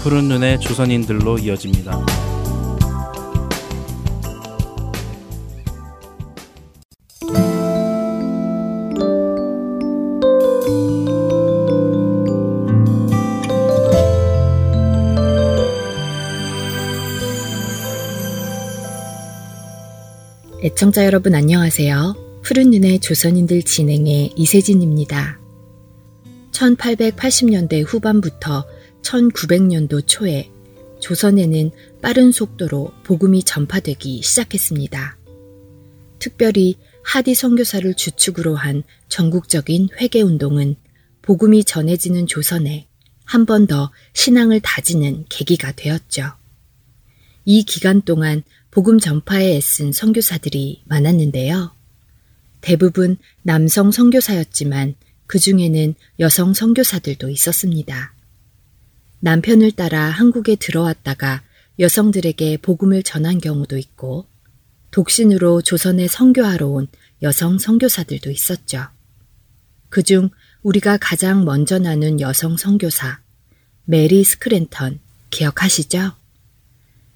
푸른 눈의 조선인들로 이어집니다. 애청자 여러분 안녕하세요. 푸른 눈의 조선인들 진행의 이세진입니다. 1880년대 후반부터 1900년도 초에 조선에는 빠른 속도로 복음이 전파되기 시작했습니다. 특별히 하디 선교사를 주축으로 한 전국적인 회개 운동은 복음이 전해지는 조선에 한 번 더 신앙을 다지는 계기가 되었죠. 이 기간 동안 복음 전파에 애쓴 선교사들이 많았는데요. 대부분 남성 선교사였지만 그 중에는 여성 선교사들도 있었습니다. 남편을 따라 한국에 들어왔다가 여성들에게 복음을 전한 경우도 있고 독신으로 조선에 선교하러 온 여성 선교사들도 있었죠. 그중 우리가 가장 먼저 나눈 여성 선교사 메리 스크랜턴 기억하시죠?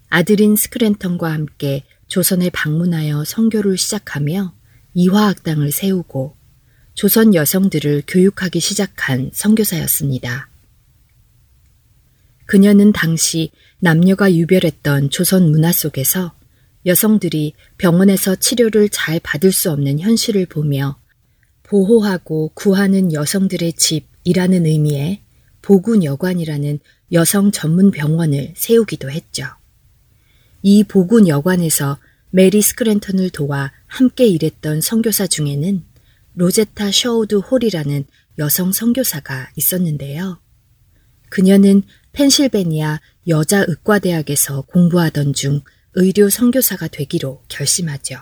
아들인 스크랜턴과 함께 조선에 방문하여 선교를 시작하며 이화학당을 세우고 조선 여성들을 교육하기 시작한 선교사였습니다. 그녀는 당시 남녀가 유별했던 조선 문화 속에서 여성들이 병원에서 치료를 잘 받을 수 없는 현실을 보며 보호하고 구하는 여성들의 집이라는 의미의 보군여관이라는 여성 전문 병원을 세우기도 했죠. 이 보구여관에서 메리 스크랜턴을 도와 함께 일했던 선교사 중에는 로제타 셔우드 홀이라는 여성 선교사가 있었는데요. 그녀는 펜실베니아 여자 의과대학에서 공부하던 중 의료 선교사가 되기로 결심하죠.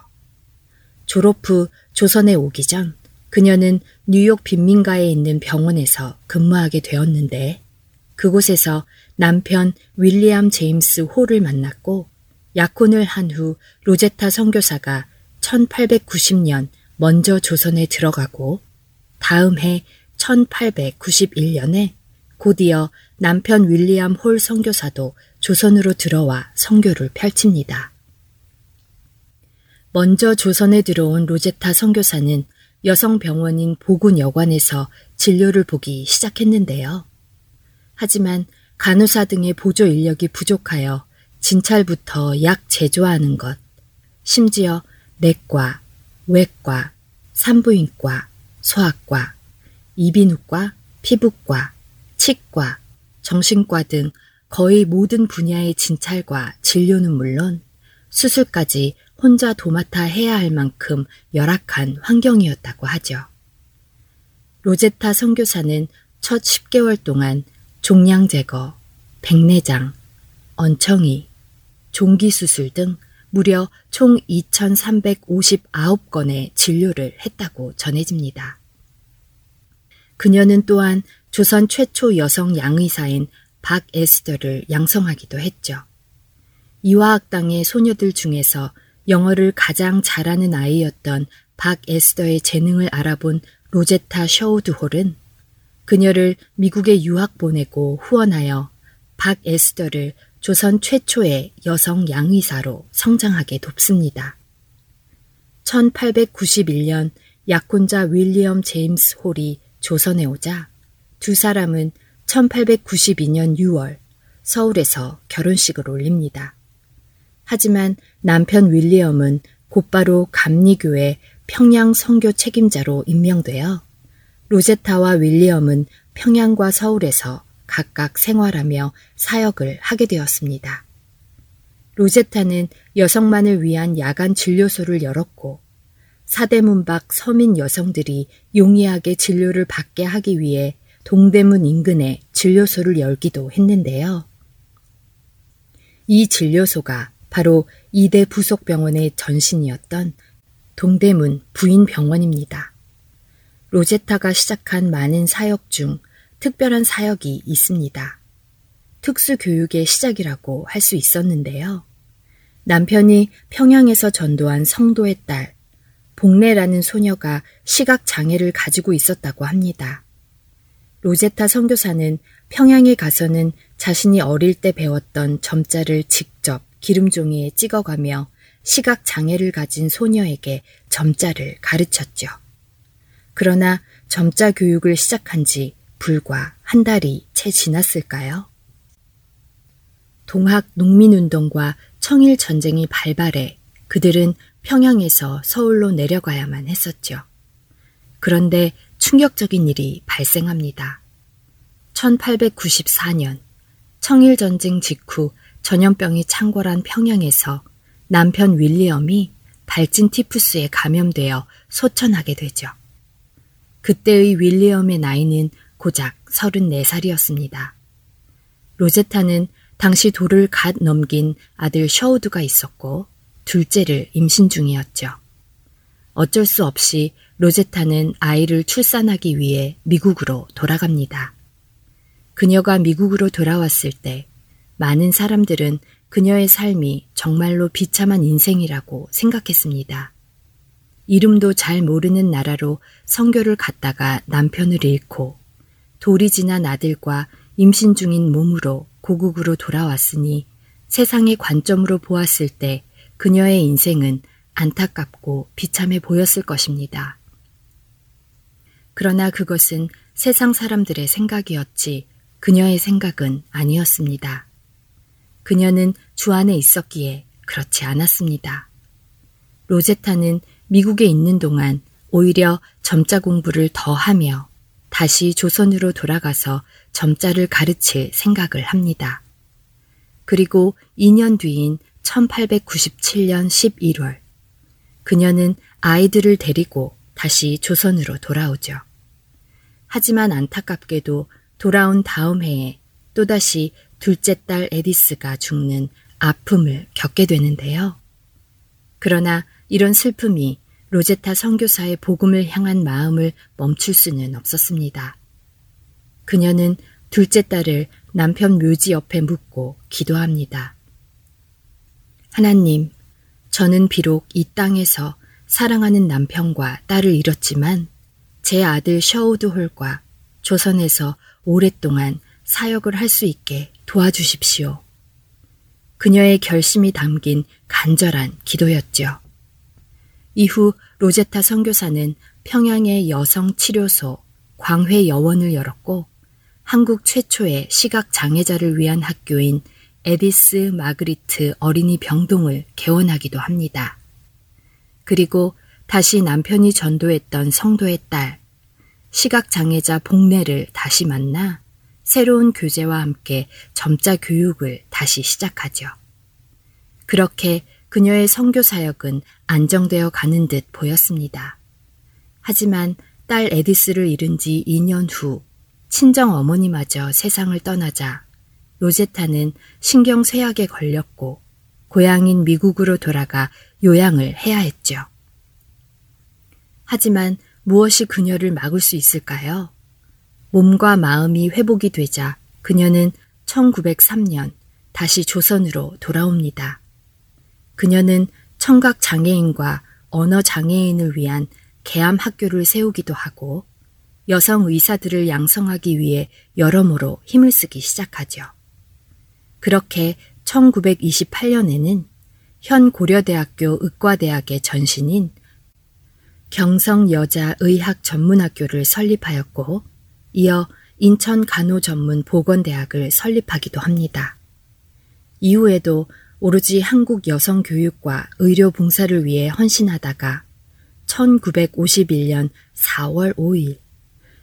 졸업 후 조선에 오기 전 그녀는 뉴욕 빈민가에 있는 병원에서 근무하게 되었는데 그곳에서 남편 윌리엄 제임스 홀을 만났고 약혼을 한 후 로제타 선교사가 1890년 먼저 조선에 들어가고 다음 해 1891년에 곧이어 남편 윌리엄 홀 선교사도 조선으로 들어와 선교를 펼칩니다. 먼저 조선에 들어온 로제타 선교사는 여성 병원인 보군 여관에서 진료를 보기 시작했는데요. 하지만 간호사 등의 보조 인력이 부족하여 진찰부터 약 제조하는 것, 심지어 내과, 외과, 산부인과, 소아과, 이비인후과, 피부과, 치과, 정신과 등 거의 모든 분야의 진찰과 진료는 물론 수술까지 혼자 도맡아 해야 할 만큼 열악한 환경이었다고 하죠. 로제타 선교사는 첫 10개월 동안 종양 제거, 백내장, 얹청이, 종기 수술 등 무려 총 2,359건의 진료를 했다고 전해집니다. 그녀는 또한 조선 최초 여성 양의사인 박에스더를 양성하기도 했죠. 이화학당의 소녀들 중에서 영어를 가장 잘하는 아이였던 박에스더의 재능을 알아본 로제타 셔우드홀은 그녀를 미국에 유학 보내고 후원하여 박에스더를 조선 최초의 여성 양의사로 성장하게 돕습니다. 1891년 약혼자 윌리엄 제임스 홀이 조선에 오자 두 사람은 1892년 6월 서울에서 결혼식을 올립니다. 하지만 남편 윌리엄은 곧바로 감리교회 평양 선교 책임자로 임명되어 로제타와 윌리엄은 평양과 서울에서 각각 생활하며 사역을 하게 되었습니다. 로제타는 여성만을 위한 야간 진료소를 열었고 사대문 밖 서민 여성들이 용이하게 진료를 받게 하기 위해 동대문 인근에 진료소를 열기도 했는데요. 이 진료소가 바로 이대 부속병원의 전신이었던 동대문 부인병원입니다. 로제타가 시작한 많은 사역 중 특별한 사역이 있습니다. 특수교육의 시작이라고 할 수 있었는데요. 남편이 평양에서 전도한 성도의 딸, 복래라는 소녀가 시각 장애를 가지고 있었다고 합니다. 로제타 선교사는 평양에 가서는 자신이 어릴 때 배웠던 점자를 직접 기름종이에 찍어가며 시각 장애를 가진 소녀에게 점자를 가르쳤죠. 그러나 점자 교육을 시작한 지 불과 한 달이 채 지났을까요? 동학 농민운동과 청일 전쟁이 발발해 그들은 평양에서 서울로 내려가야만 했었죠. 그런데 충격적인 일이 발생합니다. 1894년 청일 전쟁 직후 전염병이 창궐한 평양에서 남편 윌리엄이 발진 티푸스에 감염되어 소천하게 되죠. 그때의 윌리엄의 나이는 고작 34살이었습니다. 로제타는 당시 돌을 갓 넘긴 아들 셔우드가 있었고 둘째를 임신 중이었죠. 어쩔 수 없이 로제타는 아이를 출산하기 위해 미국으로 돌아갑니다. 그녀가 미국으로 돌아왔을 때 많은 사람들은 그녀의 삶이 정말로 비참한 인생이라고 생각했습니다. 이름도 잘 모르는 나라로 성교를 갔다가 남편을 잃고 돌이 지난 아들과 임신 중인 몸으로 고국으로 돌아왔으니 세상의 관점으로 보았을 때 그녀의 인생은 안타깝고 비참해 보였을 것입니다. 그러나 그것은 세상 사람들의 생각이었지 그녀의 생각은 아니었습니다. 그녀는 주 안에 있었기에 그렇지 않았습니다. 로제타는 미국에 있는 동안 오히려 점자 공부를 더 하며 다시 조선으로 돌아가서 점자를 가르칠 생각을 합니다. 그리고 2년 뒤인 1897년 11월, 그녀는 아이들을 데리고 다시 조선으로 돌아오죠. 하지만 안타깝게도 돌아온 다음 해에 또다시 둘째 딸 에디스가 죽는 아픔을 겪게 되는데요. 그러나 이런 슬픔이 로제타 선교사의 복음을 향한 마음을 멈출 수는 없었습니다. 그녀는 둘째 딸을 남편 묘지 옆에 묻고 기도합니다. 하나님, 저는 비록 이 땅에서 사랑하는 남편과 딸을 잃었지만 제 아들 셔우드 홀과 조선에서 오랫동안 사역을 할 수 있게 도와주십시오. 그녀의 결심이 담긴 간절한 기도였죠. 이후 로제타 선교사는 평양의 여성 치료소 광혜여원을 열었고 한국 최초의 시각 장애자를 위한 학교인 에디스 마그리트 어린이 병동을 개원하기도 합니다. 그리고 다시 남편이 전도했던 성도의 딸, 시각장애자 복례를 다시 만나 새로운 교재와 함께 점자 교육을 다시 시작하죠. 그렇게 그녀의 성교 사역은 안정되어 가는 듯 보였습니다. 하지만 딸 에디스를 잃은 지 2년 후 친정 어머니마저 세상을 떠나자 로제타는 신경쇠약에 걸렸고 고향인 미국으로 돌아가 요양을 해야 했죠. 하지만 무엇이 그녀를 막을 수 있을까요? 몸과 마음이 회복이 되자 그녀는 1903년 다시 조선으로 돌아옵니다. 그녀는 청각 장애인과 언어 장애인을 위한 개암 학교를 세우기도 하고 여성 의사들을 양성하기 위해 여러모로 힘을 쓰기 시작하죠. 그렇게 1928년에는 현 고려대학교 의과대학의 전신인 경성여자의학전문학교를 설립하였고 이어 인천 간호전문보건대학을 설립하기도 합니다. 이후에도 오로지 한국 여성 교육과 의료 봉사를 위해 헌신하다가 1951년 4월 5일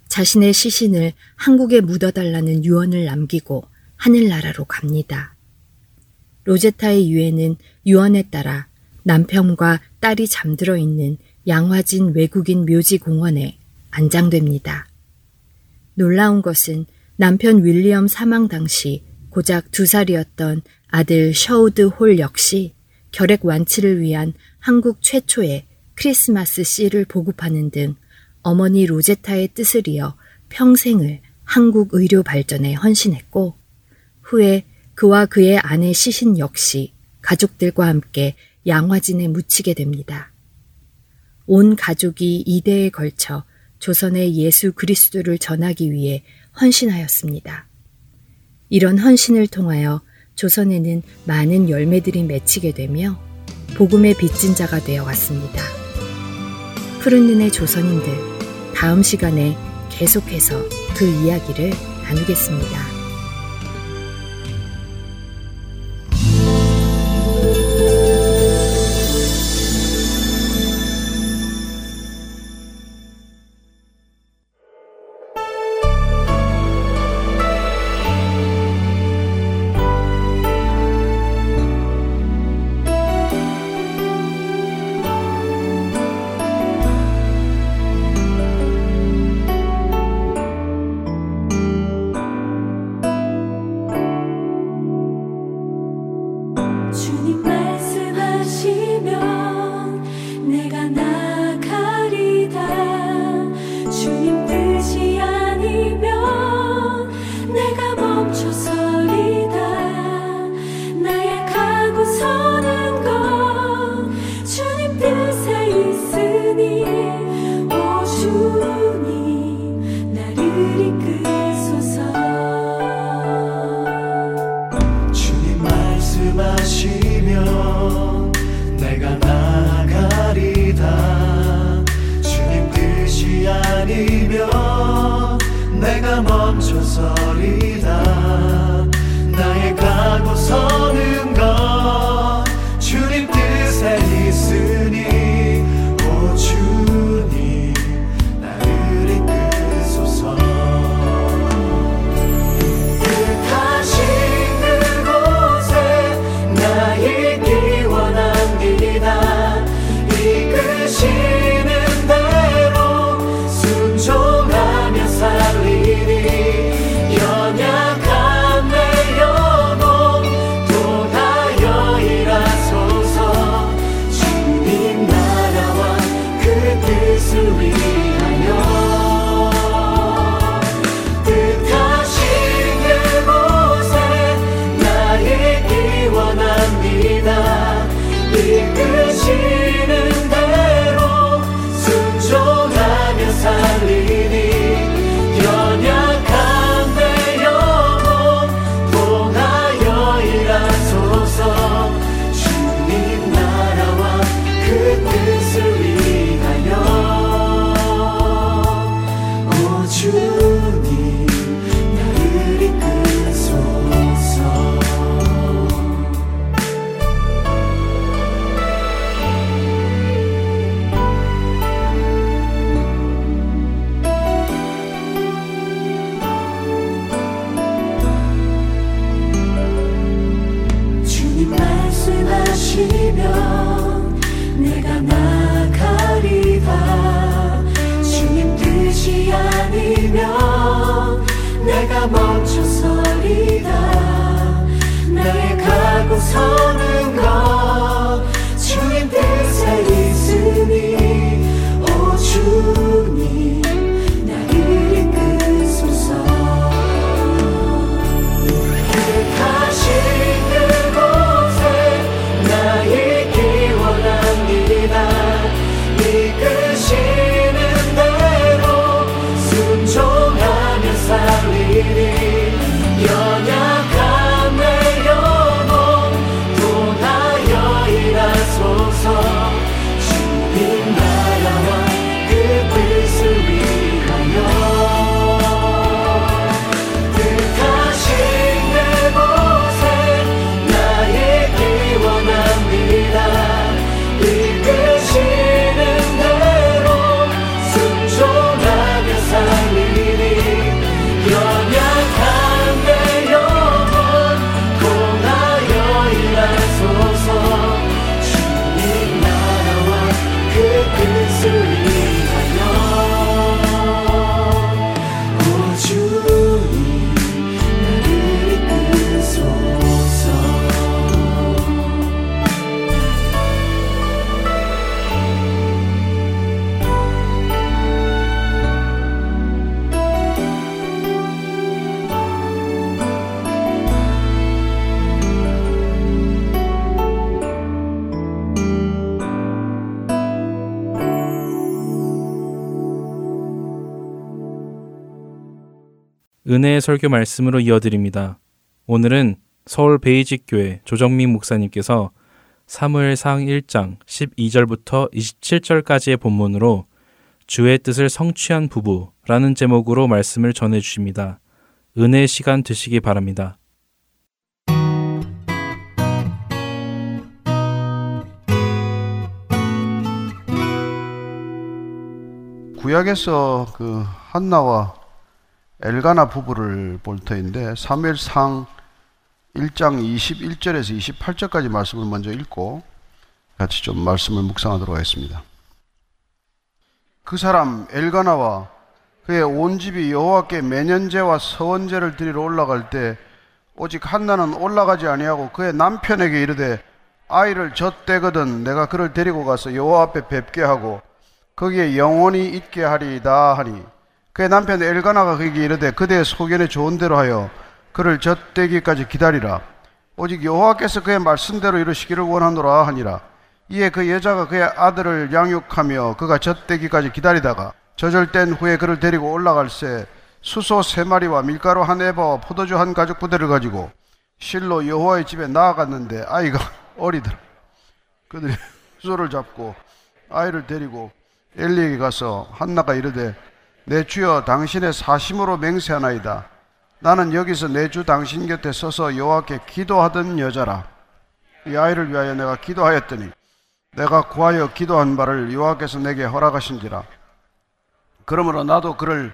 자신의 시신을 한국에 묻어달라는 유언을 남기고 하늘나라로 갑니다. 로제타의 유해는 유언에 따라 남편과 딸이 잠들어 있는 양화진 외국인 묘지 공원에 안장됩니다. 놀라운 것은 남편 윌리엄 사망 당시 고작 두 살이었던 아들 셔우드 홀 역시 결핵 완치를 위한 한국 최초의 크리스마스 씨를 보급하는 등 어머니 로제타의 뜻을 이어 평생을 한국 의료 발전에 헌신했고 후에 그와 그의 아내 시신 역시 가족들과 함께 양화진에 묻히게 됩니다. 온 가족이 이대에 걸쳐 조선의 예수 그리스도를 전하기 위해 헌신하였습니다. 이런 헌신을 통하여 조선에는 많은 열매들이 맺히게 되며 복음의 빚진 자가 되어 왔습니다. 푸른 눈의 조선인들 다음 시간에 계속해서 그 이야기를 나누겠습니다. 설교 말씀으로 이어드립니다. 오늘은 서울 베이직교회 조정민 목사님께서 사무엘상 1장 12절부터 27절까지의 본문으로 주의 뜻을 성취한 부부라는 제목으로 말씀을 전해 주십니다. 은혜의 시간 되시기 바랍니다. 구약에서 그 한나와 엘가나 부부를 볼 터인데 사무엘상 1장 21절에서 28절까지 말씀을 먼저 읽고 같이 좀 말씀을 묵상하도록 하겠습니다. 그 사람 엘가나와 그의 온 집이 여호와께 매년제와 서원제를 드리러 올라갈 때 오직 한나는 올라가지 아니하고 그의 남편에게 이르되 아이를 젖대거든 내가 그를 데리고 가서 여호와 앞에 뵙게 하고 거기에 영원히 있게 하리다 하니 그의 남편 엘가나가 그에게 이르되 그대의 소견에 좋은 대로 하여 그를 젖대기까지 기다리라 오직 여호와께서 그의 말씀대로 이루시기를 원하노라 하니라 이에 그 여자가 그의 아들을 양육하며 그가 젖대기까지 기다리다가 저절된 후에 그를 데리고 올라갈새 수소 세 마리와 밀가루 한 에바와 포도주 한 가죽 부대를 가지고 실로 여호와의 집에 나아갔는데 아이가 어리더라. 그들이 수소를 잡고 아이를 데리고 엘리에게 가서 한나가 이르되 내 주여 당신의 사심으로 맹세하나이다. 나는 여기서 내 주 당신 곁에 서서 여호와께 기도하던 여자라. 이 아이를 위하여 내가 기도하였더니 내가 구하여 기도한 바를 여호와께서 내게 허락하신지라. 그러므로 나도 그를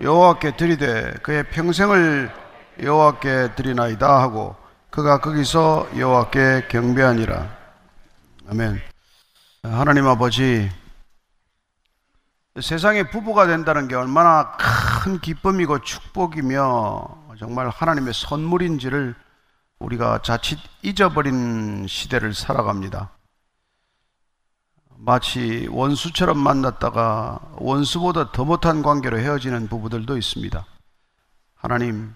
여호와께 드리되 그의 평생을 여호와께 드리나이다 하고 그가 거기서 여호와께 경배하니라. 아멘. 하나님 아버지 세상에 부부가 된다는 게 얼마나 큰 기쁨이고 축복이며 정말 하나님의 선물인지를 우리가 자칫 잊어버린 시대를 살아갑니다. 마치 원수처럼 만났다가 원수보다 더 못한 관계로 헤어지는 부부들도 있습니다. 하나님,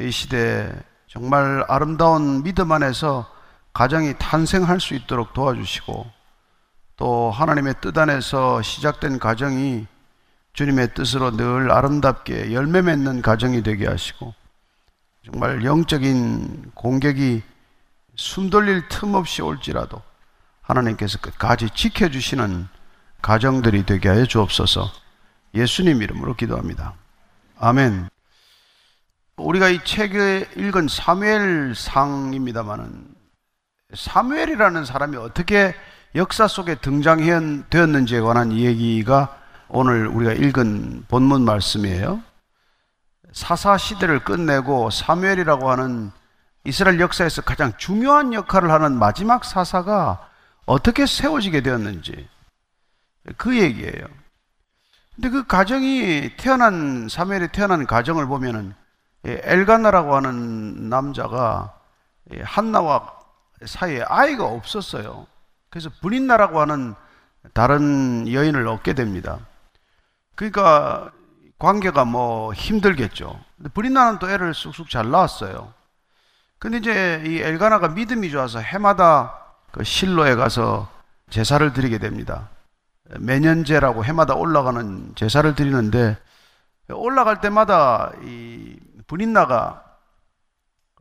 이 시대에 정말 아름다운 믿음 안에서 가정이 탄생할 수 있도록 도와주시고 또 하나님의 뜻 안에서 시작된 가정이 주님의 뜻으로 늘 아름답게 열매 맺는 가정이 되게 하시고 정말 영적인 공격이 숨 돌릴 틈 없이 올지라도 하나님께서 끝까지 지켜주시는 가정들이 되게 하여 주옵소서 예수님 이름으로 기도합니다. 아멘. 우리가 이 책에 읽은 사무엘상입니다만은 사무엘이라는 사람이 어떻게 역사 속에 등장되었는지에 관한 얘기가 오늘 우리가 읽은 본문 말씀이에요. 사사 시대를 끝내고 사무엘이라고 하는 이스라엘 역사에서 가장 중요한 역할을 하는 마지막 사사가 어떻게 세워지게 되었는지 그 얘기예요. 근데 그 가정이 태어난 사무엘이 태어난 가정을 보면은 엘가나라고 하는 남자가 한나와 사이에 아이가 없었어요. 그래서 브린나라고 하는 다른 여인을 얻게 됩니다. 그러니까 관계가 뭐 힘들겠죠. 근데 브린나는 또 애를 쑥쑥 잘 낳았어요. 근데 이제 이 엘가나가 믿음이 좋아서 해마다 그 실로에 가서 제사를 드리게 됩니다. 매년제라고 해마다 올라가는 제사를 드리는데 올라갈 때마다 이 분인나가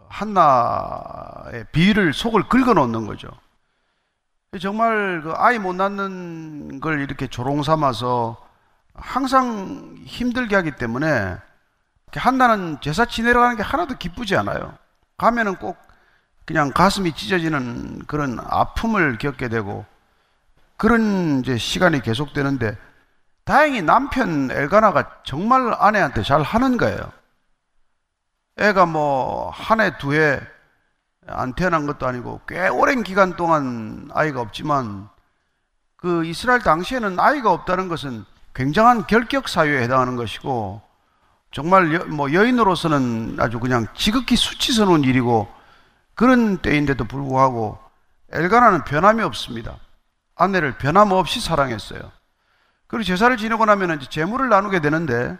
한나의 비위를 속을 긁어 놓는 거죠. 정말 그 아이 못 낳는 걸 이렇게 조롱 삼아서 항상 힘들게 하기 때문에 한나는 제사 지내러 가는 게 하나도 기쁘지 않아요. 가면은 꼭 그냥 가슴이 찢어지는 그런 아픔을 겪게 되고 그런 이제 시간이 계속되는데 다행히 남편 엘가나가 정말 아내한테 잘 하는 거예요. 애가 뭐 한 해, 두 해 안 태어난 것도 아니고 꽤 오랜 기간 동안 아이가 없지만 그 이스라엘 당시에는 아이가 없다는 것은 굉장한 결격 사유에 해당하는 것이고 정말 여, 뭐 여인으로서는 아주 그냥 지극히 수치스러운 일이고 그런 때인데도 불구하고 엘가나는 변함이 없습니다. 아내를 변함없이 사랑했어요. 그리고 제사를 지내고 나면 이제 재물을 나누게 되는데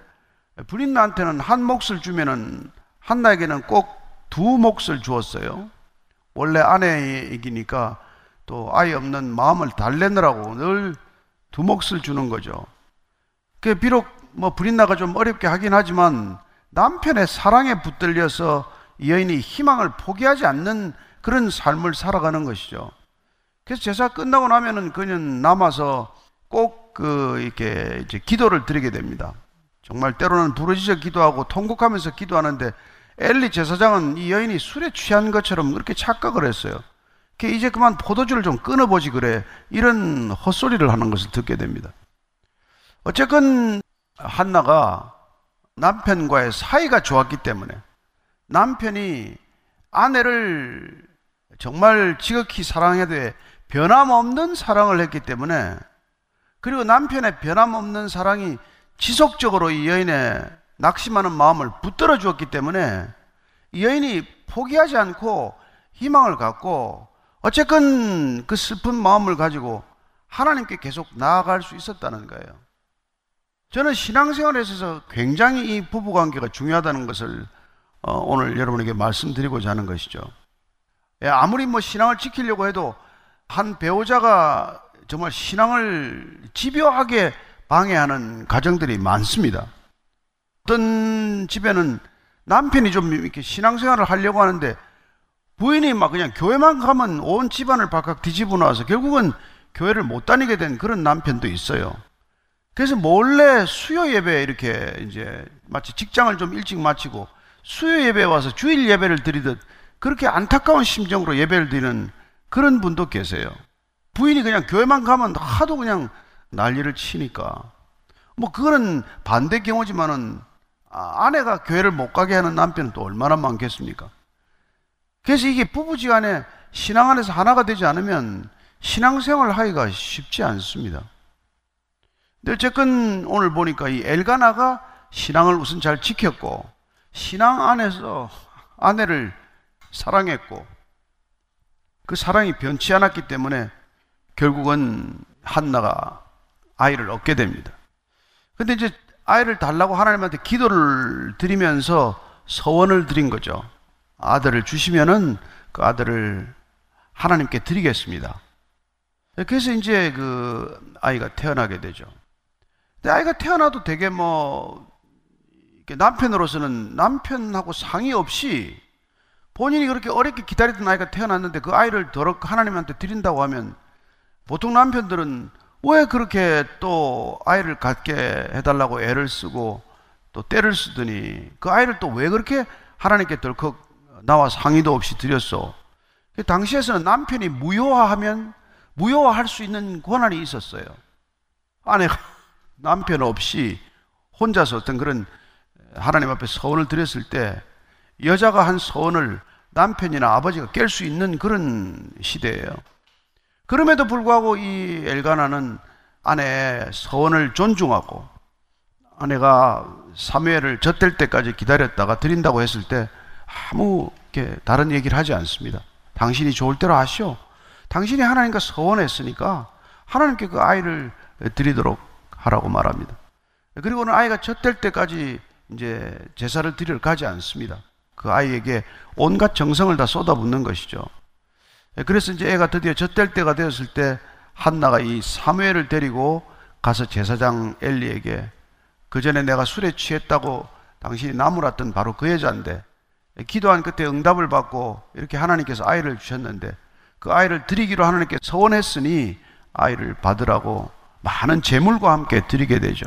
부린나한테는 한 몫을 주면은 한나에게는 꼭 두 몫을 주었어요. 원래 아내이기니까 또 아이 없는 마음을 달래느라고 늘 두 몫을 주는 거죠. 그 비록 뭐 부린나가 좀 어렵게 하긴 하지만 남편의 사랑에 붙들려서 이 여인이 희망을 포기하지 않는 그런 삶을 살아가는 것이죠. 그래서 제사 끝나고 나면은 그냥 남아서 꼭 그 이렇게 이제 기도를 드리게 됩니다. 정말 때로는 부르짖어 기도하고 통곡하면서 기도하는데 엘리 제사장은 이 여인이 술에 취한 것처럼 그렇게 착각을 했어요. 이제 그만 포도주를 좀 끊어보지 그래. 이런 헛소리를 하는 것을 듣게 됩니다. 어쨌건 한나가 남편과의 사이가 좋았기 때문에 남편이 아내를 정말 지극히 사랑해도 변함없는 사랑을 했기 때문에 그리고 남편의 변함없는 사랑이 지속적으로 이 여인의 낙심하는 마음을 붙들어 주었기 때문에 이 여인이 포기하지 않고 희망을 갖고 어쨌건 그 슬픈 마음을 가지고 하나님께 계속 나아갈 수 있었다는 거예요. 저는 신앙생활에 있어서 굉장히 이 부부관계가 중요하다는 것을 어, 오늘 여러분에게 말씀드리고자 하는 것이죠. 예, 아무리 뭐 신앙을 지키려고 해도 한 배우자가 정말 신앙을 집요하게 방해하는 가정들이 많습니다. 어떤 집에는 남편이 좀 이렇게 신앙생활을 하려고 하는데 부인이 막 그냥 교회만 가면 온 집안을 바깥 뒤집어 놔서 결국은 교회를 못 다니게 된 그런 남편도 있어요. 그래서 몰래 수요 예배 이렇게 이제 마치 직장을 좀 일찍 마치고 수요 예배에 와서 주일 예배를 드리듯 그렇게 안타까운 심정으로 예배를 드리는 그런 분도 계세요. 부인이 그냥 교회만 가면 하도 그냥 난리를 치니까. 뭐 그거는 반대 경우지만은 아, 아내가 교회를 못 가게 하는 남편은 또 얼마나 많겠습니까? 그래서 이게 부부지간에 신앙 안에서 하나가 되지 않으면 신앙생활 하기가 쉽지 않습니다. 근데 어쨌건 오늘 보니까 이 엘가나가 신앙을 우선 잘 지켰고 신앙 안에서 아내를 사랑했고 그 사랑이 변치 않았기 때문에 결국은 한나가 아이를 얻게 됩니다. 근데 이제 아이를 달라고 하나님한테 기도를 드리면서 서원을 드린 거죠. 아들을 주시면은 그 아들을 하나님께 드리겠습니다. 그래서 이제 그 아이가 태어나게 되죠. 근데 아이가 태어나도 되게 뭐 남편으로서는 남편하고 상의 없이 본인이 그렇게 어렵게 기다리던 아이가 태어났는데 그 아이를 더러 하나님한테 드린다고 하면 보통 남편들은 왜 그렇게 또 아이를 갖게 해달라고 애를 쓰고 또 때를 쓰더니 그 아이를 또 왜 그렇게 하나님께 덜컥 나와 상의도 없이 드렸어? 그 당시에서는 남편이 무효화하면 무효화할 수 있는 권한이 있었어요. 아내가 남편 없이 혼자서 어떤 그런 하나님 앞에 서원을 드렸을 때 여자가 한 서원을 남편이나 아버지가 깰 수 있는 그런 시대예요. 그럼에도 불구하고 이 엘가나는 아내의 서원을 존중하고 아내가 사무엘을 젖될 때까지 기다렸다가 드린다고 했을 때 아무 다른 얘기를 하지 않습니다. 당신이 좋을 대로 하시오. 당신이 하나님과 서원했으니까 하나님께 그 아이를 드리도록 하라고 말합니다. 그리고는 아이가 젖될 때까지 이제 제사를 드리러 가지 않습니다. 그 아이에게 온갖 정성을 다 쏟아붓는 것이죠. 예, 그래서 이제 애가 드디어 젖될 때가 되었을 때 한나가 이 사무엘을 데리고 가서 제사장 엘리에게 그 전에 내가 술에 취했다고 당신이 나무랐던 바로 그 여자인데 기도한 끝에 응답을 받고 이렇게 하나님께서 아이를 주셨는데 그 아이를 드리기로 하나님께 서원했으니 아이를 받으라고 많은 재물과 함께 드리게 되죠.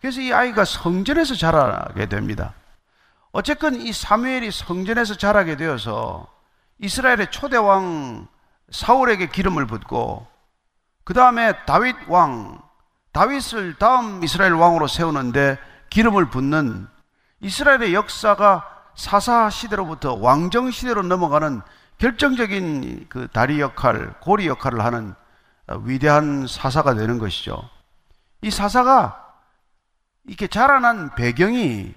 그래서 이 아이가 성전에서 자라게 됩니다. 어쨌건 이 사무엘이 성전에서 자라게 되어서 이스라엘의 초대 왕 사울에게 기름을 붓고 그 다음에 다윗 왕 다윗을 다음 이스라엘 왕으로 세우는데 기름을 붓는 이스라엘의 역사가 사사 시대로부터 왕정 시대로 넘어가는 결정적인 그 다리 역할, 고리 역할을 하는 위대한 사사가 되는 것이죠. 이 사사가 이렇게 자라난 배경이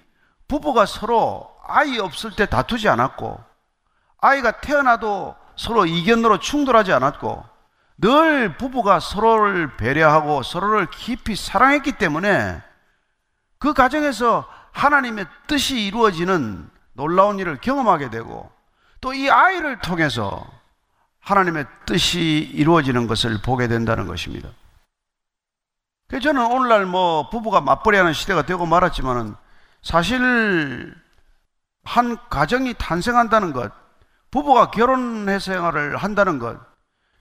부부가 서로 아이 없을 때 다투지 않았고 아이가 태어나도 서로 이견으로 충돌하지 않았고 늘 부부가 서로를 배려하고 서로를 깊이 사랑했기 때문에 그 가정에서 하나님의 뜻이 이루어지는 놀라운 일을 경험하게 되고 또 이 아이를 통해서 하나님의 뜻이 이루어지는 것을 보게 된다는 것입니다. 그래서 저는 오늘날 뭐 부부가 맞벌이하는 시대가 되고 말았지만은 사실 한 가정이 탄생한다는 것, 부부가 결혼 생활을 한다는 것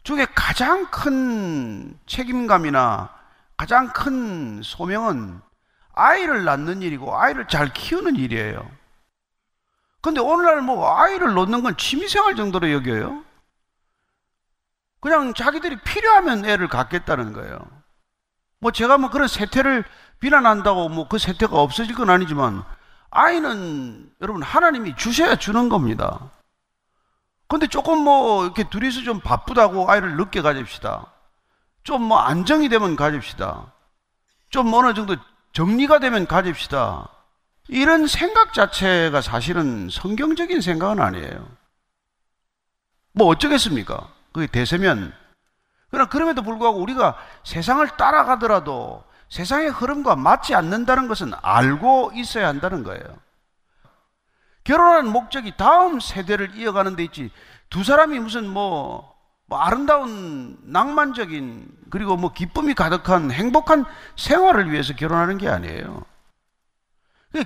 중에 가장 큰 책임감이나 가장 큰 소명은 아이를 낳는 일이고 아이를 잘 키우는 일이에요. 근데 오늘날 뭐 아이를 놓는 건 취미생활 정도로 여겨요. 그냥 자기들이 필요하면 애를 갖겠다는 거예요. 뭐 제가 뭐 그런 세태를 비난한다고 뭐 그 세태가 없어질 건 아니지만 아이는 여러분 하나님이 주셔야 주는 겁니다. 근데 조금 뭐 이렇게 둘이서 좀 바쁘다고 아이를 늦게 가집시다. 좀 뭐 안정이 되면 가집시다. 좀 어느 정도 정리가 되면 가집시다. 이런 생각 자체가 사실은 성경적인 생각은 아니에요. 뭐 어쩌겠습니까? 그게 대세면. 그러나 그럼에도 불구하고 우리가 세상을 따라가더라도 세상의 흐름과 맞지 않는다는 것은 알고 있어야 한다는 거예요. 결혼하는 목적이 다음 세대를 이어가는 데 있지 두 사람이 무슨 뭐, 뭐 아름다운 낭만적인 그리고 뭐 기쁨이 가득한 행복한 생활을 위해서 결혼하는 게 아니에요.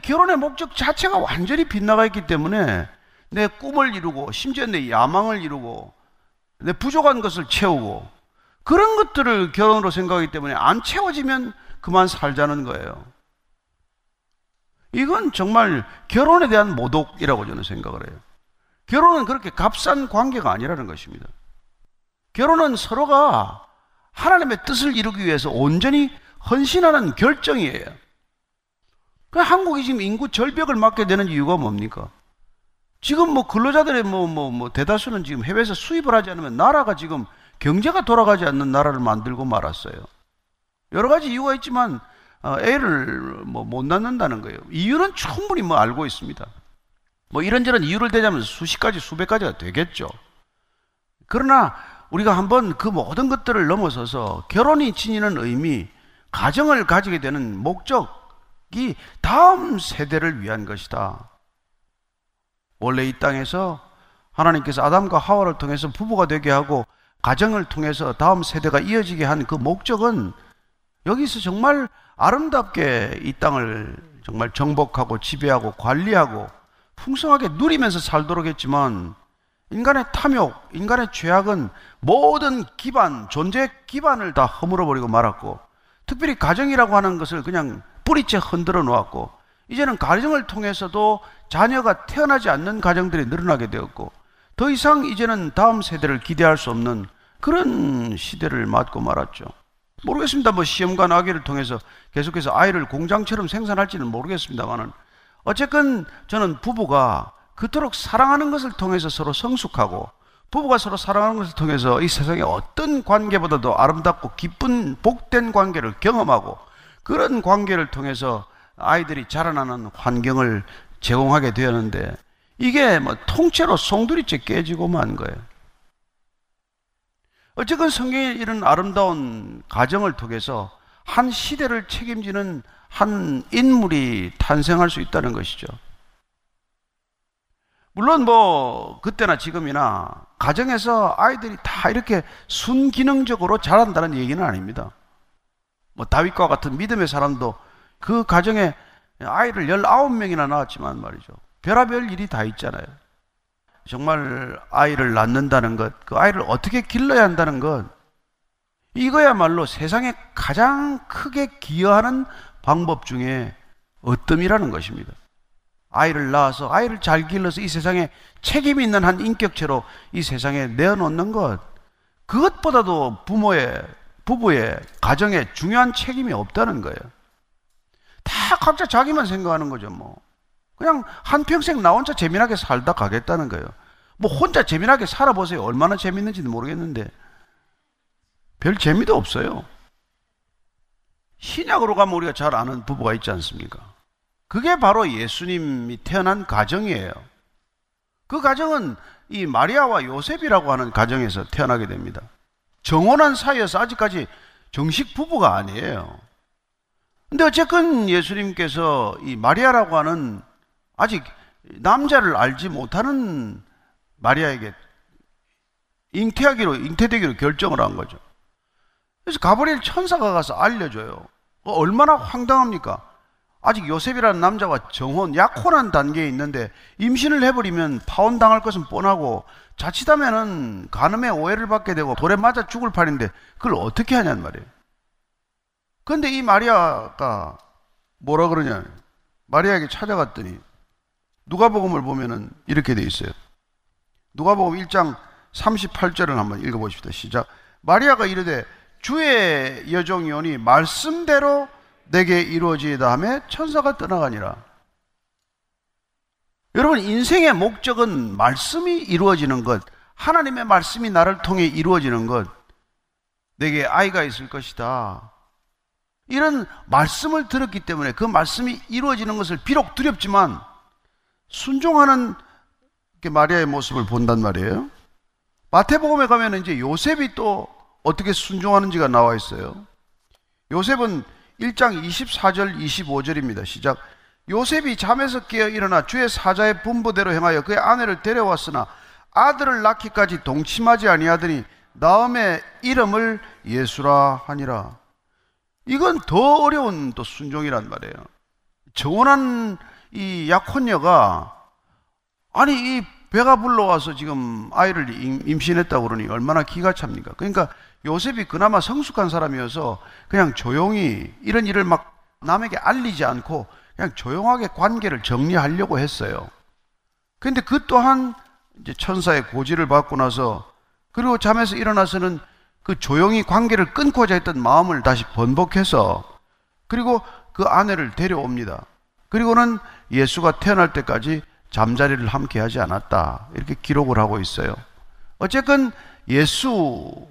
결혼의 목적 자체가 완전히 빗나가 있기 때문에 내 꿈을 이루고 심지어 내 야망을 이루고 내 부족한 것을 채우고 그런 것들을 결혼으로 생각하기 때문에 안 채워지면 그만 살자는 거예요. 이건 정말 결혼에 대한 모독이라고 저는 생각을 해요. 결혼은 그렇게 값싼 관계가 아니라는 것입니다. 결혼은 서로가 하나님의 뜻을 이루기 위해서 온전히 헌신하는 결정이에요. 그 한국이 지금 인구 절벽을 맞게 되는 이유가 뭡니까? 지금 뭐 근로자들의 뭐, 뭐, 뭐 대다수는 지금 해외에서 수입을 하지 않으면 나라가 지금 경제가 돌아가지 않는 나라를 만들고 말았어요. 여러 가지 이유가 있지만 어, 애를 뭐 못 낳는다는 거예요. 이유는 충분히 뭐 알고 있습니다. 뭐 이런저런 이유를 대자면 수십 가지, 수백 가지가 되겠죠. 그러나 우리가 한번 그 모든 것들을 넘어서서 결혼이 지니는 의미, 가정을 가지게 되는 목적이 다음 세대를 위한 것이다. 원래 이 땅에서 하나님께서 아담과 하와를 통해서 부부가 되게 하고 가정을 통해서 다음 세대가 이어지게 한 그 목적은 여기서 정말 아름답게 이 땅을 정말 정복하고 지배하고 관리하고 풍성하게 누리면서 살도록 했지만 인간의 탐욕, 인간의 죄악은 모든 기반, 존재 기반을 다 허물어버리고 말았고 특별히 가정이라고 하는 것을 그냥 뿌리째 흔들어 놓았고 이제는 가정을 통해서도 자녀가 태어나지 않는 가정들이 늘어나게 되었고 더 이상 이제는 다음 세대를 기대할 수 없는 그런 시대를 맞고 말았죠. 모르겠습니다. 뭐 시험관 아기를 통해서 계속해서 아이를 공장처럼 생산할지는 모르겠습니다만은 어쨌건 저는 부부가 그토록 사랑하는 것을 통해서 서로 성숙하고 부부가 서로 사랑하는 것을 통해서 이 세상의 어떤 관계보다도 아름답고 기쁜 복된 관계를 경험하고 그런 관계를 통해서 아이들이 자라나는 환경을 제공하게 되었는데 이게 뭐 통째로 송두리째 깨지고 만 거예요. 어쨌건 성경에 이런 아름다운 가정을 통해서 한 시대를 책임지는 한 인물이 탄생할 수 있다는 것이죠. 물론 뭐 그때나 지금이나 가정에서 아이들이 다 이렇게 순기능적으로 자란다는 얘기는 아닙니다. 뭐 다윗과 같은 믿음의 사람도 그 가정에 아이를 19명이나 낳았지만 말이죠. 별하별 일이 다 있잖아요. 정말 아이를 낳는다는 것, 그 아이를 어떻게 길러야 한다는 것, 이거야말로 세상에 가장 크게 기여하는 방법 중에 어뜸이라는 것입니다. 아이를 낳아서 아이를 잘 길러서 이 세상에 책임 있는 한 인격체로 이 세상에 내어놓는 것, 그것보다도 부모의, 부부의, 가정에 중요한 책임이 없다는 거예요. 다 각자 자기만 생각하는 거죠, 뭐. 그냥 한평생 나 혼자 재미나게 살다 가겠다는 거예요. 뭐 혼자 재미나게 살아보세요. 얼마나 재밌는지는 모르겠는데. 별 재미도 없어요. 신약으로 가면 우리가 잘 아는 부부가 있지 않습니까? 그게 바로 예수님이 태어난 가정이에요. 그 가정은 이 마리아와 요셉이라고 하는 가정에서 태어나게 됩니다. 정혼한 사이여서 아직까지 정식 부부가 아니에요. 근데 어쨌건 예수님께서 이 마리아라고 하는 아직 남자를 알지 못하는 마리아에게 잉태하기로, 잉태되기로 결정을 한 거죠. 그래서 가브리엘 천사가 가서 알려줘요. 어, 얼마나 황당합니까? 아직 요셉이라는 남자와 정혼, 약혼한 단계에 있는데 임신을 해버리면 파혼당할 것은 뻔하고 자칫하면은 간음에 오해를 받게 되고 돌에 맞아 죽을 판인데 그걸 어떻게 하냐는 말이에요. 그런데 이 마리아가 뭐라 그러냐. 마리아에게 찾아갔더니 누가복음을 보면은 이렇게 돼 있어요. 누가복음 1장 38절을 한번 읽어 보십시다. 시작. 마리아가 이르되 주의 여종이 오니 말씀대로 내게 이루어지이다 하며 천사가 떠나가니라. 여러분 인생의 목적은 말씀이 이루어지는 것, 하나님의 말씀이 나를 통해 이루어지는 것, 내게 아이가 있을 것이다. 이런 말씀을 들었기 때문에 그 말씀이 이루어지는 것을 비록 두렵지만 순종하는 마리아의 모습을 본단 말이에요. 마태복음에 가면 이제 요셉이 또 어떻게 순종하는지가 나와 있어요. 요셉은 1장 24절 25절입니다. 시작. 요셉이 잠에서 깨어 일어나 주의 사자의 분부대로 행하여 그의 아내를 데려왔으나 아들을 낳기까지 동침하지 아니하더니 나음의 이름을 예수라 하니라. 이건 더 어려운 또 순종이란 말이에요. 정원한 이 약혼녀가 아니 이 배가 불러와서 지금 아이를 임신했다고 그러니 얼마나 기가 찹니까? 그러니까 요셉이 그나마 성숙한 사람이어서 그냥 조용히 이런 일을 막 남에게 알리지 않고 그냥 조용하게 관계를 정리하려고 했어요. 근데 그 또한 이제 천사의 고지를 받고 나서 그리고 잠에서 일어나서는 그 조용히 관계를 끊고자 했던 마음을 다시 번복해서 그리고 그 아내를 데려옵니다. 그리고는 예수가 태어날 때까지 잠자리를 함께 하지 않았다. 이렇게 기록을 하고 있어요. 어쨌건 예수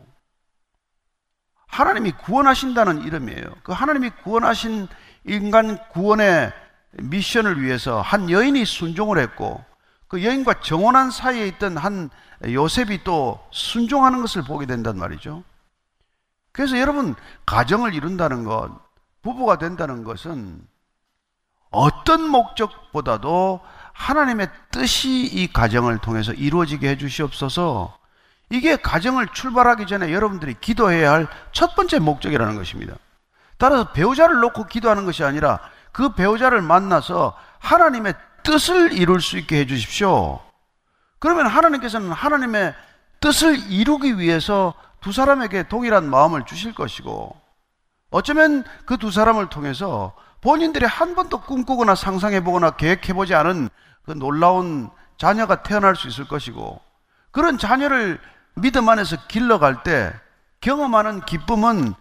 하나님이 구원하신다는 이름이에요. 그 하나님이 구원하신 인간 구원의 미션을 위해서 한 여인이 순종을 했고 그 여인과 정혼한 사이에 있던 한 요셉이 또 순종하는 것을 보게 된단 말이죠. 그래서 여러분 가정을 이룬다는 것, 부부가 된다는 것은 어떤 목적보다도 하나님의 뜻이 이 가정을 통해서 이루어지게 해 주시옵소서 이게 가정을 출발하기 전에 여러분들이 기도해야 할 첫 번째 목적이라는 것입니다. 따라서 배우자를 놓고 기도하는 것이 아니라 그 배우자를 만나서 하나님의 뜻을 이룰 수 있게 해 주십시오. 그러면 하나님께서는 하나님의 뜻을 이루기 위해서 두 사람에게 동일한 마음을 주실 것이고 어쩌면 그 두 사람을 통해서 본인들이 한 번도 꿈꾸거나 상상해보거나 계획해보지 않은 그 놀라운 자녀가 태어날 수 있을 것이고 그런 자녀를 믿음 안에서 길러갈 때 경험하는 기쁨은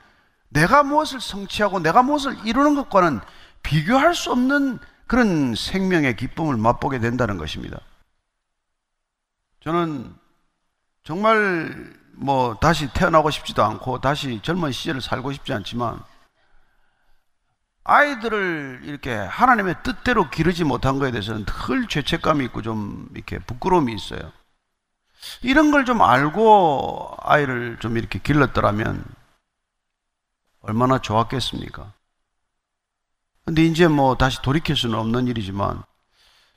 내가 무엇을 성취하고 내가 무엇을 이루는 것과는 비교할 수 없는 그런 생명의 기쁨을 맛보게 된다는 것입니다. 저는 정말 뭐 다시 태어나고 싶지도 않고 다시 젊은 시절을 살고 싶지 않지만 아이들을 이렇게 하나님의 뜻대로 기르지 못한 것에 대해서는 늘 죄책감이 있고 좀 이렇게 부끄러움이 있어요. 이런 걸 좀 알고 아이를 좀 이렇게 길렀더라면 얼마나 좋았겠습니까? 근데 이제 뭐 다시 돌이킬 수는 없는 일이지만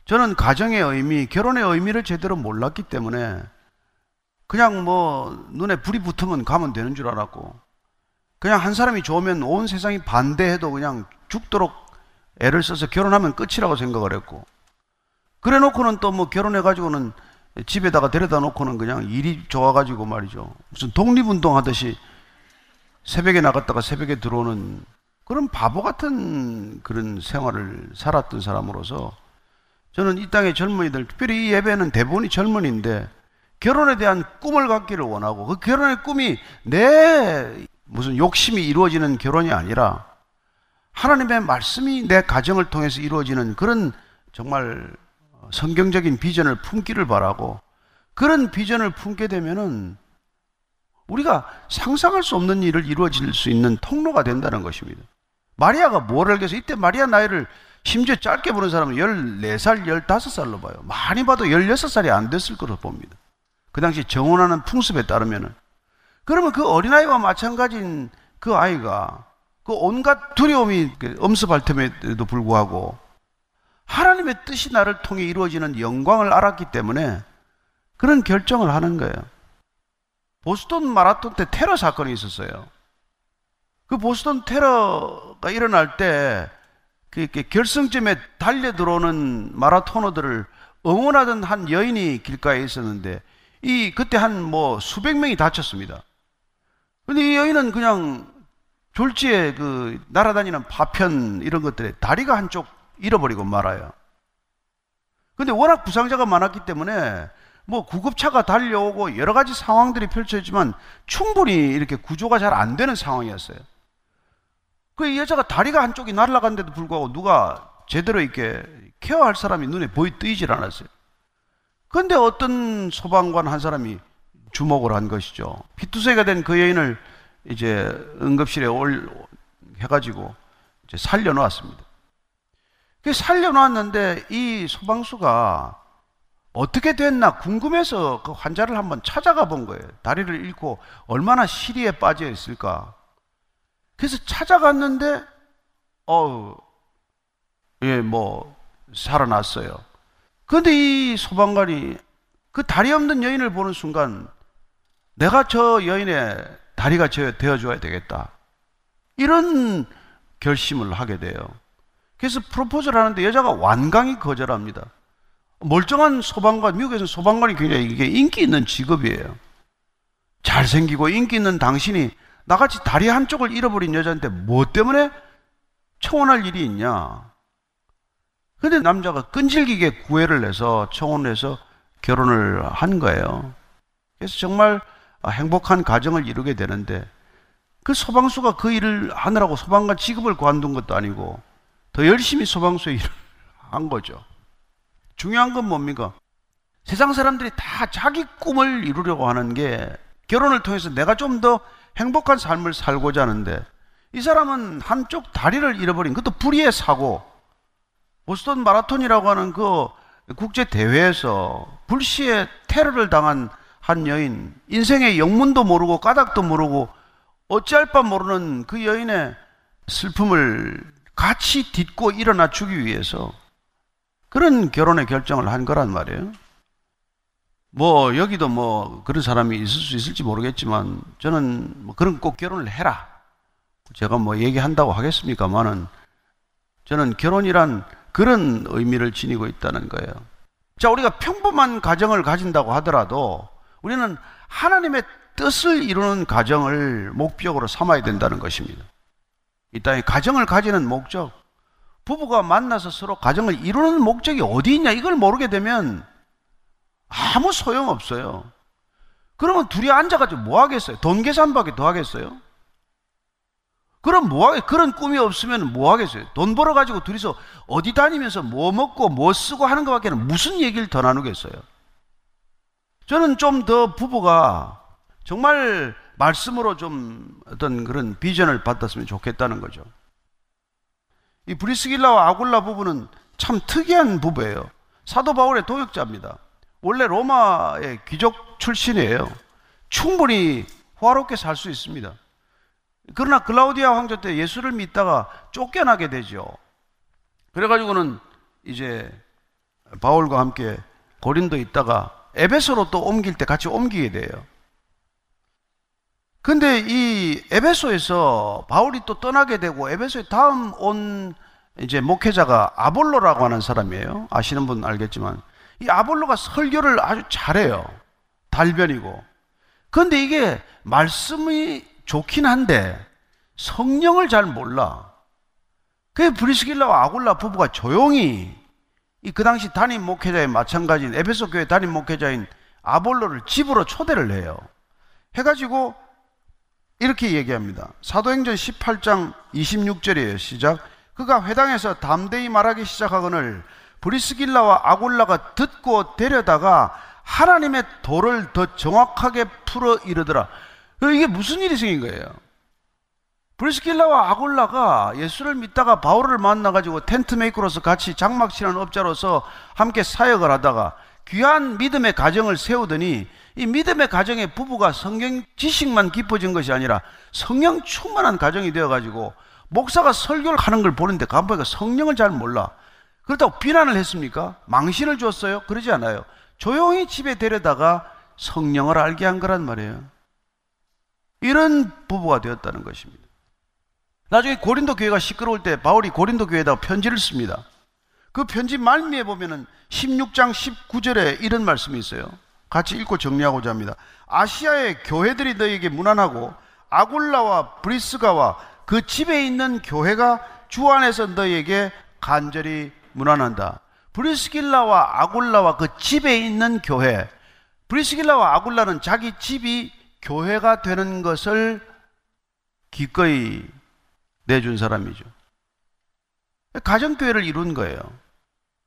저는 가정의 의미, 결혼의 의미를 제대로 몰랐기 때문에 그냥 뭐 눈에 불이 붙으면 가면 되는 줄 알았고 그냥 한 사람이 좋으면 온 세상이 반대해도 그냥 죽도록 애를 써서 결혼하면 끝이라고 생각을 했고 그래 놓고는 또 뭐 결혼해 가지고는 집에다가 데려다 놓고는 그냥 일이 좋아가지고 말이죠. 무슨 독립운동 하듯이 새벽에 나갔다가 새벽에 들어오는 그런 바보 같은 그런 생활을 살았던 사람으로서 저는 이 땅의 젊은이들, 특별히 이 예배는 대부분이 젊은인데 결혼에 대한 꿈을 갖기를 원하고 그 결혼의 꿈이 내 무슨 욕심이 이루어지는 결혼이 아니라 하나님의 말씀이 내 가정을 통해서 이루어지는 그런 정말 성경적인 비전을 품기를 바라고 그런 비전을 품게 되면은 우리가 상상할 수 없는 일을 이루어질 수 있는 통로가 된다는 것입니다. 마리아가 뭐를 알겠어? 이때 마리아 나이를 심지어 짧게 보는 사람은 14살, 15살로 봐요. 많이 봐도 16살이 안 됐을 거로 봅니다. 그 당시 정혼하는 풍습에 따르면은. 그러면 그 어린아이와 마찬가지인 그 아이가 그 온갖 두려움이 엄습할 틈에도 불구하고 하나님의 뜻이 나를 통해 이루어지는 영광을 알았기 때문에 그런 결정을 하는 거예요. 보스턴 마라톤 때 테러 사건이 있었어요. 그 보스턴 테러가 일어날 때그 결승점에 달려 들어오는 마라토너들을 응원하던 한 여인이 길가에 있었는데 이 그때 한 뭐 수백 명이 다쳤습니다. 근데 이 여인은 그냥 졸지에 그 날아다니는 파편 이런 것들에 다리가 한쪽 잃어버리고 말아요. 근데 워낙 부상자가 많았기 때문에 뭐 구급차가 달려오고 여러 가지 상황들이 펼쳐지만 충분히 이렇게 구조가 잘 안 되는 상황이었어요. 그 여자가 다리가 한쪽이 날아간데도 불구하고 누가 제대로 이렇게 케어할 사람이 눈에 보이 뜨이질 않았어요. 그런데 어떤 소방관 한 사람이 주목을 한 것이죠. 피투성이가 된 그 여인을 이제 응급실에 올 해가지고 이제 살려놓았습니다. 그 살려놨는데 이 소방수가 어떻게 됐나 궁금해서 그 환자를 한번 찾아가 본 거예요. 다리를 잃고 얼마나 시리에 빠져 있을까. 그래서 찾아갔는데, 어우, 예, 뭐, 살아났어요. 그런데 이 소방관이 그 다리 없는 여인을 보는 순간 내가 저 여인의 다리가 되어줘야 되겠다. 이런 결심을 하게 돼요. 그래서 프로포즈를 하는데 여자가 완강히 거절합니다. 멀쩡한 소방관, 미국에서는 소방관이 굉장히 이게 인기 있는 직업이에요. 잘생기고 인기 있는 당신이 나같이 다리 한쪽을 잃어버린 여자한테 뭐 때문에 청혼할 일이 있냐? 근데 남자가 끈질기게 구애를 해서 청혼을 해서 결혼을 한 거예요. 그래서 정말 행복한 가정을 이루게 되는데 그 소방수가 그 일을 하느라고 소방관 직업을 관둔 것도 아니고 더 열심히 소방수의 일을 한 거죠. 중요한 건 뭡니까? 세상 사람들이 다 자기 꿈을 이루려고 하는 게 결혼을 통해서 내가 좀 더 행복한 삶을 살고자 하는데 이 사람은 한쪽 다리를 잃어버린 그것도 불의의 사고 보스턴 마라톤이라고 하는 그 국제 대회에서 불시에 테러를 당한 한 여인 인생의 영문도 모르고 까닭도 모르고 어찌할 바 모르는 그 여인의 슬픔을 같이 딛고 일어나 주기 위해서 그런 결혼의 결정을 한 거란 말이에요. 뭐 여기도 뭐 그런 사람이 있을 수 있을지 모르겠지만 저는 뭐 그런 꼭 결혼을 해라. 제가 뭐 얘기한다고 하겠습니까만은 저는 결혼이란 그런 의미를 지니고 있다는 거예요. 자, 우리가 평범한 가정을 가진다고 하더라도 우리는 하나님의 뜻을 이루는 가정을 목적으로 삼아야 된다는 것입니다. 이 땅에 가정을 가지는 목적, 부부가 만나서 서로 가정을 이루는 목적이 어디 있냐 이걸 모르게 되면 아무 소용 없어요. 그러면 둘이 앉아가지고 뭐 하겠어요? 돈 계산밖에 더 하겠어요? 그럼 뭐 하겠, 그런 꿈이 없으면 뭐 하겠어요? 돈 벌어가지고 둘이서 어디 다니면서 뭐 먹고 뭐 쓰고 하는 것밖에 는 무슨 얘기를 더 나누겠어요? 저는 좀 더 부부가 정말 말씀으로 좀 어떤 그런 비전을 받았으면 좋겠다는 거죠. 이 브리스길라와 아굴라 부부는 참 특이한 부부예요. 사도 바울의 동역자입니다. 원래 로마의 귀족 출신이에요. 충분히 화롭게 살 수 있습니다. 그러나 글라우디아 황제 때 예수를 믿다가 쫓겨나게 되죠. 그래가지고는 이제 바울과 함께 고린도 있다가 에베소로 또 옮길 때 같이 옮기게 돼요. 근데 이 에베소에서 바울이 또 떠나게 되고 에베소에 다음 온 이제 목회자가 아볼로라고 하는 사람이에요. 아시는 분 알겠지만 이 아볼로가 설교를 아주 잘해요. 달변이고. 그런데 이게 말씀이 좋긴 한데 성령을 잘 몰라. 그 브리스길라와 아굴라 부부가 조용히 이 그 당시 담임 목회자의 마찬가지인 에베소 교회 담임 목회자인 아볼로를 집으로 초대를 해요. 해가지고 이렇게 얘기합니다. 사도행전 18장 26절이에요. 시작. 그가 회당에서 담대히 말하기 시작하거늘 브리스길라와 아굴라가 듣고 데려다가 하나님의 도를 더 정확하게 풀어 이르더라. 이게 무슨 일이 생긴 거예요? 브리스길라와 아굴라가 예수를 믿다가 바울을 만나가지고 tent maker로서 같이 장막 치는 업자로서 함께 사역을 하다가 귀한 믿음의 가정을 세우더니 이 믿음의 가정의 부부가 성경 지식만 깊어진 것이 아니라 성령 충만한 가정이 되어가지고 목사가 설교를 하는 걸 보는데 가보니까 성령을 잘 몰라. 그렇다고 비난을 했습니까? 망신을 줬어요? 그러지 않아요. 조용히 집에 데려다가 성령을 알게 한 거란 말이에요. 이런 부부가 되었다는 것입니다. 나중에 고린도 교회가 시끄러울 때 바울이 고린도 교회에다가 편지를 씁니다. 그 편지 말미에 보면은 16장 19절에 이런 말씀이 있어요. 같이 읽고 정리하고자 합니다. 아시아의 교회들이 너에게 무난하고 아굴라와 브리스가와 그 집에 있는 교회가 주 안에서 너에게 간절히 무난한다. 브리스길라와 아굴라와 그 집에 있는 교회. 브리스길라와 아굴라는 자기 집이 교회가 되는 것을 기꺼이 내준 사람이죠. 가정교회를 이룬 거예요.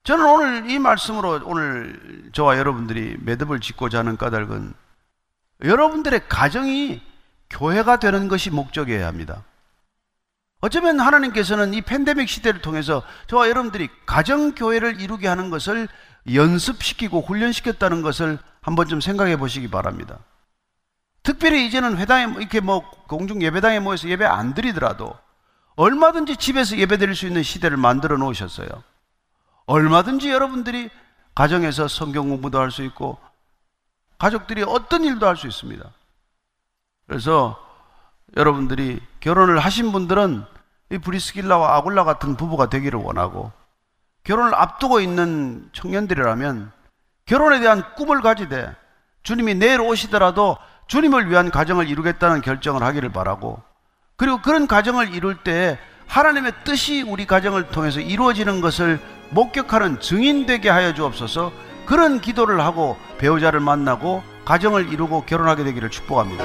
저는 오늘 이 말씀으로 오늘 저와 여러분들이 매듭을 짓고자 하는 까닭은 여러분들의 가정이 교회가 되는 것이 목적이어야 합니다. 어쩌면 하나님께서는 이 팬데믹 시대를 통해서 저와 여러분들이 가정교회를 이루게 하는 것을 연습시키고 훈련시켰다는 것을 한번 좀 생각해 보시기 바랍니다. 특별히 이제는 회당에 이렇게 뭐 공중 예배당에 모여서 예배 안 드리더라도 얼마든지 집에서 예배 드릴 수 있는 시대를 만들어 놓으셨어요. 얼마든지 여러분들이 가정에서 성경 공부도 할 수 있고 가족들이 어떤 일도 할 수 있습니다. 그래서 여러분들이 결혼을 하신 분들은 이 브리스길라와 아굴라 같은 부부가 되기를 원하고 결혼을 앞두고 있는 청년들이라면 결혼에 대한 꿈을 가지되 주님이 내일 오시더라도 주님을 위한 가정을 이루겠다는 결정을 하기를 바라고 그리고 그런 가정을 이룰 때 하나님의 뜻이 우리 가정을 통해서 이루어지는 것을 목격하는 증인 되게 하여 주옵소서 그런 기도를 하고 배우자를 만나고 가정을 이루고 결혼하게 되기를 축복합니다.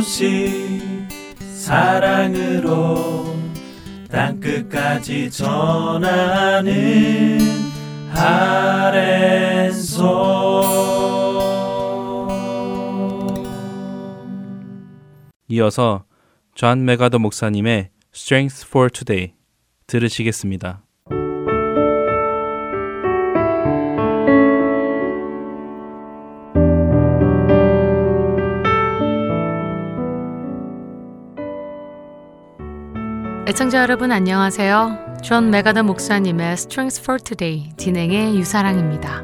소식 사랑으로 땅끝까지 전하는 아랜소 이어서 존 메가더 목사님의 Strength for Today 들으시겠습니다. 애청자 여러분 안녕하세요. 존 맥아더 목사님의 Strength for Today 진행에 유사랑입니다.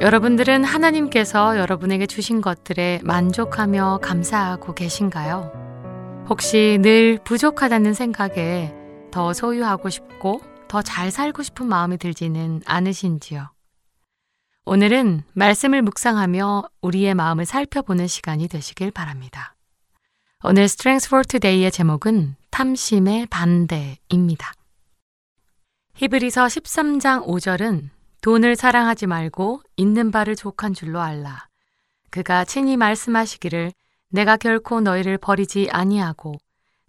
여러분들은 하나님께서 여러분에게 주신 것들에 만족하며 감사하고 계신가요? 혹시 늘 부족하다는 생각에 더 소유하고 싶고 더 잘 살고 싶은 마음이 들지는 않으신지요? 오늘은 말씀을 묵상하며 우리의 마음을 살펴보는 시간이 되시길 바랍니다. 오늘 Strength for Today의 제목은 탐심의 반대입니다. 히브리서 13장 5절은 돈을 사랑하지 말고 있는 바를 족한 줄로 알라. 그가 친히 말씀하시기를 내가 결코 너희를 버리지 아니하고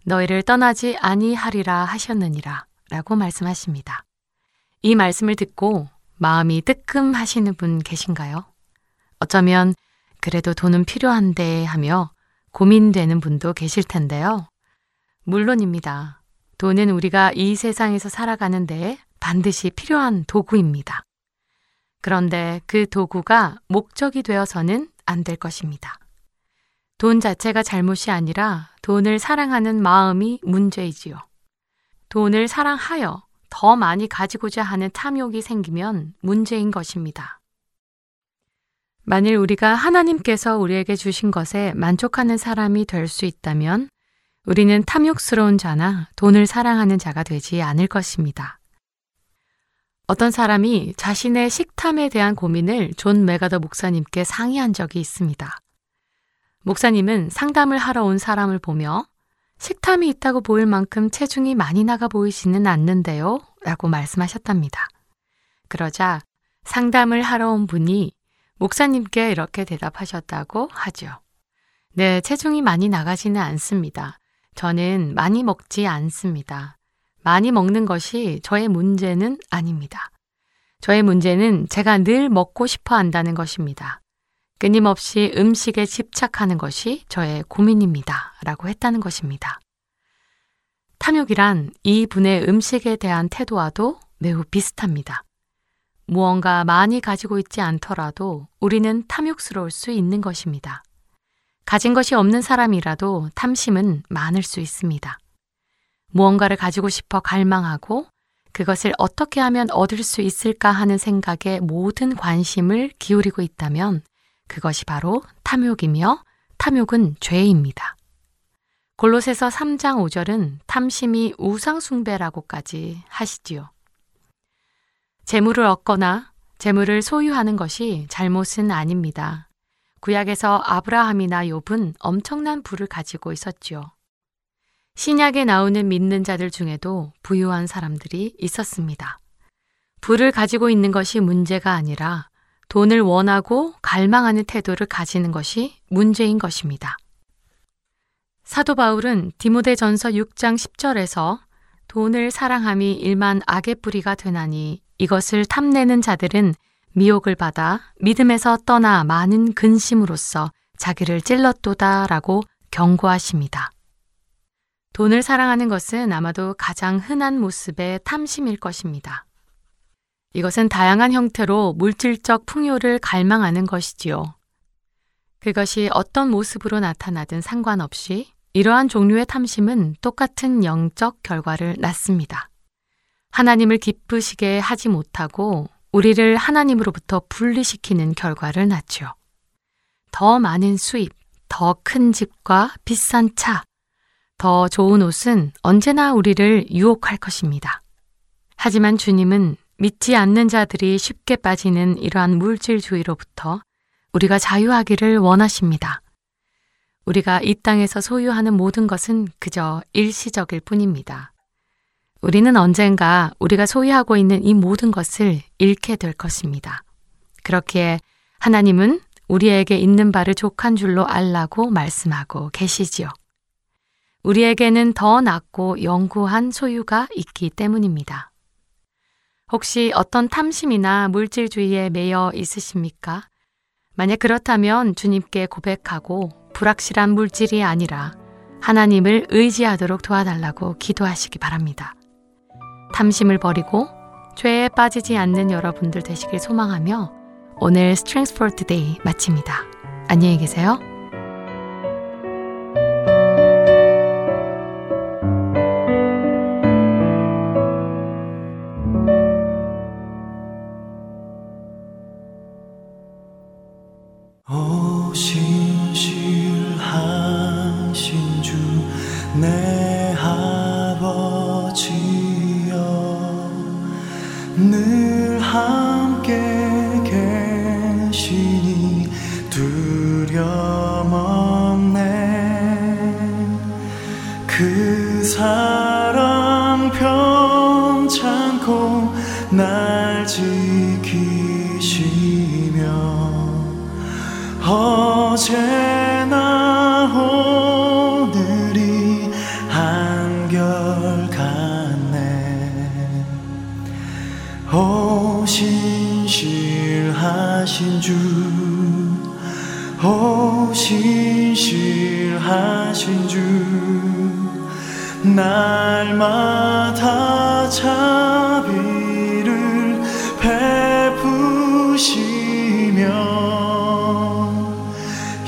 너희를 떠나지 아니하리라 하셨느니라 라고 말씀하십니다. 이 말씀을 듣고 마음이 뜨끔 하시는 분 계신가요? 어쩌면 그래도 돈은 필요한데 하며 고민되는 분도 계실 텐데요. 물론입니다. 돈은 우리가 이 세상에서 살아가는 데 반드시 필요한 도구입니다. 그런데 그 도구가 목적이 되어서는 안 될 것입니다. 돈 자체가 잘못이 아니라 돈을 사랑하는 마음이 문제이지요. 돈을 사랑하여 더 많이 가지고자 하는 탐욕이 생기면 문제인 것입니다. 만일 우리가 하나님께서 우리에게 주신 것에 만족하는 사람이 될 수 있다면 우리는 탐욕스러운 자나 돈을 사랑하는 자가 되지 않을 것입니다. 어떤 사람이 자신의 식탐에 대한 고민을 존 맥아더 목사님께 상의한 적이 있습니다. 목사님은 상담을 하러 온 사람을 보며 식탐이 있다고 보일 만큼 체중이 많이 나가 보이지는 않는데요. 라고 말씀하셨답니다. 그러자 상담을 하러 온 분이 목사님께 이렇게 대답하셨다고 하죠. 네, 체중이 많이 나가지는 않습니다. 저는 많이 먹지 않습니다. 많이 먹는 것이 저의 문제는 아닙니다. 저의 문제는 제가 늘 먹고 싶어 한다는 것입니다. 끊임없이 음식에 집착하는 것이 저의 고민입니다. 라고 했다는 것입니다. 탐욕이란 이 분의 음식에 대한 태도와도 매우 비슷합니다. 무언가 많이 가지고 있지 않더라도 우리는 탐욕스러울 수 있는 것입니다. 가진 것이 없는 사람이라도 탐심은 많을 수 있습니다. 무언가를 가지고 싶어 갈망하고 그것을 어떻게 하면 얻을 수 있을까 하는 생각에 모든 관심을 기울이고 있다면 그것이 바로 탐욕이며 탐욕은 죄입니다. 골로새서 3장 5절은 탐심이 우상숭배라고까지 하시지요. 재물을 얻거나 재물을 소유하는 것이 잘못은 아닙니다. 구약에서 아브라함이나 욥은 엄청난 부를 가지고 있었지요. 신약에 나오는 믿는 자들 중에도 부유한 사람들이 있었습니다. 부를 가지고 있는 것이 문제가 아니라 돈을 원하고 갈망하는 태도를 가지는 것이 문제인 것입니다. 사도 바울은 디모데 전서 6장 10절에서 돈을 사랑함이 일만 악의 뿌리가 되나니 이것을 탐내는 자들은 미혹을 받아 믿음에서 떠나 많은 근심으로써 자기를 찔렀도다라고 경고하십니다. 돈을 사랑하는 것은 아마도 가장 흔한 모습의 탐심일 것입니다. 이것은 다양한 형태로 물질적 풍요를 갈망하는 것이지요. 그것이 어떤 모습으로 나타나든 상관없이 이러한 종류의 탐심은 똑같은 영적 결과를 낳습니다. 하나님을 기쁘시게 하지 못하고 우리를 하나님으로부터 분리시키는 결과를 낳죠. 더 많은 수입, 더 큰 집과 비싼 차, 더 좋은 옷은 언제나 우리를 유혹할 것입니다. 하지만 주님은 믿지 않는 자들이 쉽게 빠지는 이러한 물질주의로부터 우리가 자유하기를 원하십니다. 우리가 이 땅에서 소유하는 모든 것은 그저 일시적일 뿐입니다. 우리는 언젠가 우리가 소유하고 있는 이 모든 것을 잃게 될 것입니다. 그렇기에 하나님은 우리에게 있는 바를 족한 줄로 알라고 말씀하고 계시지요. 우리에게는 더 낫고 영구한 소유가 있기 때문입니다. 혹시 어떤 탐심이나 물질주의에 매여 있으십니까? 만약 그렇다면 주님께 고백하고 불확실한 물질이 아니라 하나님을 의지하도록 도와달라고 기도하시기 바랍니다. 탐심을 버리고 죄에 빠지지 않는 여러분들 되시길 소망하며 오늘 Strength for Today 마칩니다. 안녕히 계세요.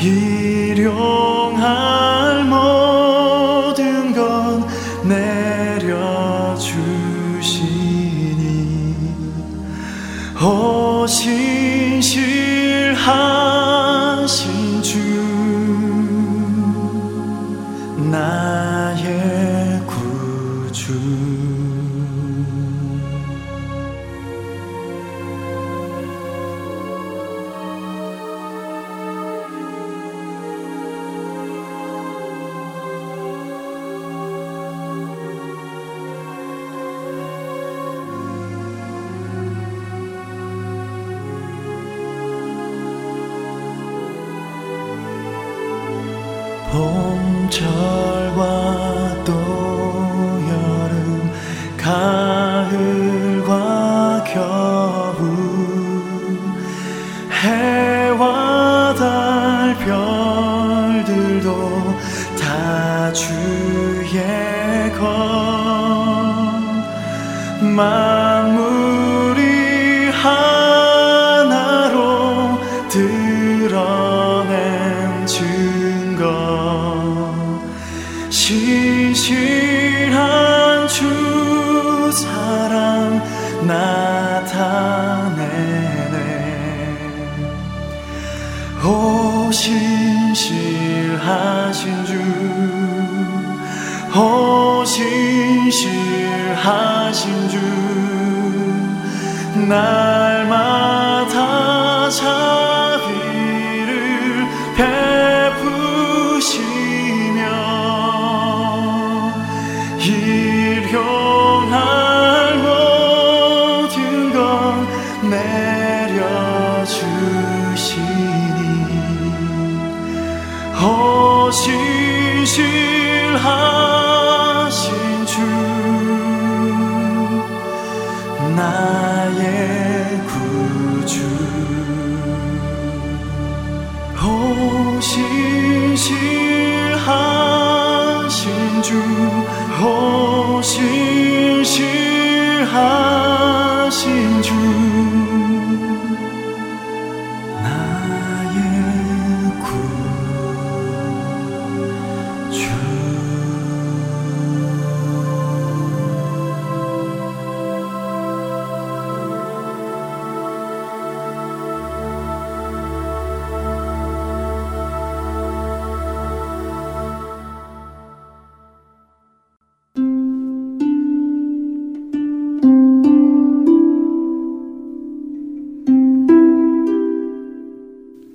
일용